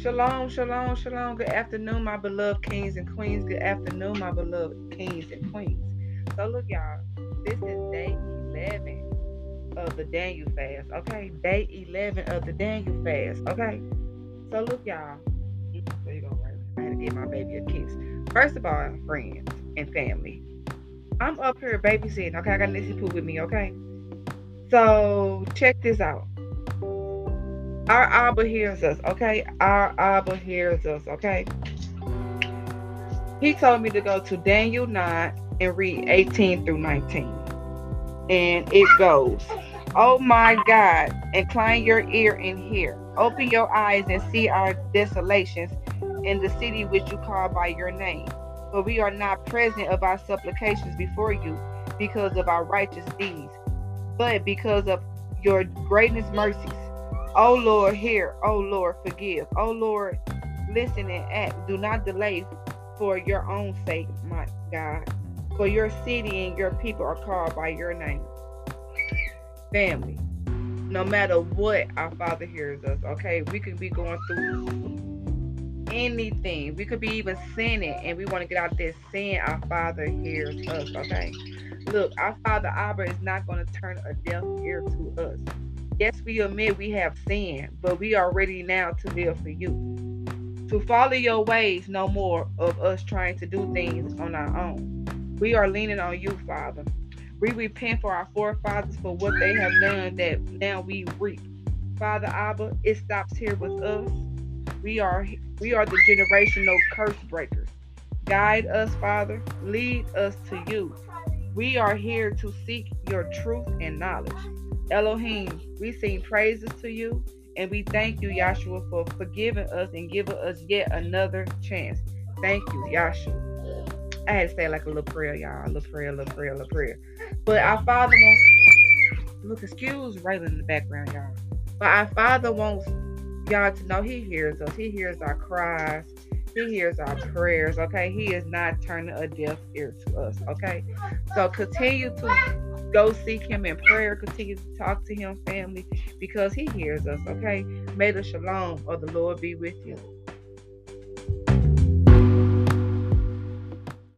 Shalom, shalom, shalom. Good afternoon, my beloved kings and queens. Good afternoon, my beloved kings and queens. So, look, y'all, this is day 11 of the Daniel fast, okay? Day 11 of the Daniel fast, okay? So, look, y'all. There you go? I had to give my baby a kiss. First of all, friends and family, I'm up here babysitting, okay? I got Nissy Poo with me, okay? So, check this out. Our Abba hears us, okay? Our Abba hears us, okay? He told me to go to Daniel 9 and read 18 through 19. And it goes, Oh my God, incline your ear and hear. Open your eyes and see our desolations in the city which you call by your name. For we are not present of our supplications before you because of our righteous deeds, but because of your greatness mercies. Oh Lord, hear. Oh Lord, forgive. Oh Lord, listen and act. Do not delay for your own sake, my God. For your city and your people are called by your name. Family, no matter what our Father hears us, okay? We could be going through anything. We could be even sinning and we want to get out there sin. Our Father hears us, okay? Look, our Father Abba is not going to turn a deaf ear to us. Yes, we admit we have sinned, but we are ready now to live for you. To follow your ways, no more of us trying to do things on our own. We are leaning on you, Father. We repent for our forefathers for what they have done that now we reap. Father Abba, it stops here with us. We are we are the generational curse breakers. Guide us, Father. Lead us to you. We are here to seek your truth and knowledge. Elohim, we sing praises to you and we thank you, Yahshua, for forgiving us and giving us yet another chance. Thank you, Yahshua. I had to say like a little prayer, y'all. A little prayer, a little prayer, a little prayer. But our Father wants, look, excuse Raylan in the background, y'all. But our Father wants y'all to know He hears us. He hears our cries. He hears our prayers, okay? He is not turning a deaf ear to us, okay? So continue to go seek him in prayer. Continue to talk to him, family, because he hears us, okay? May the shalom of the Lord be with you.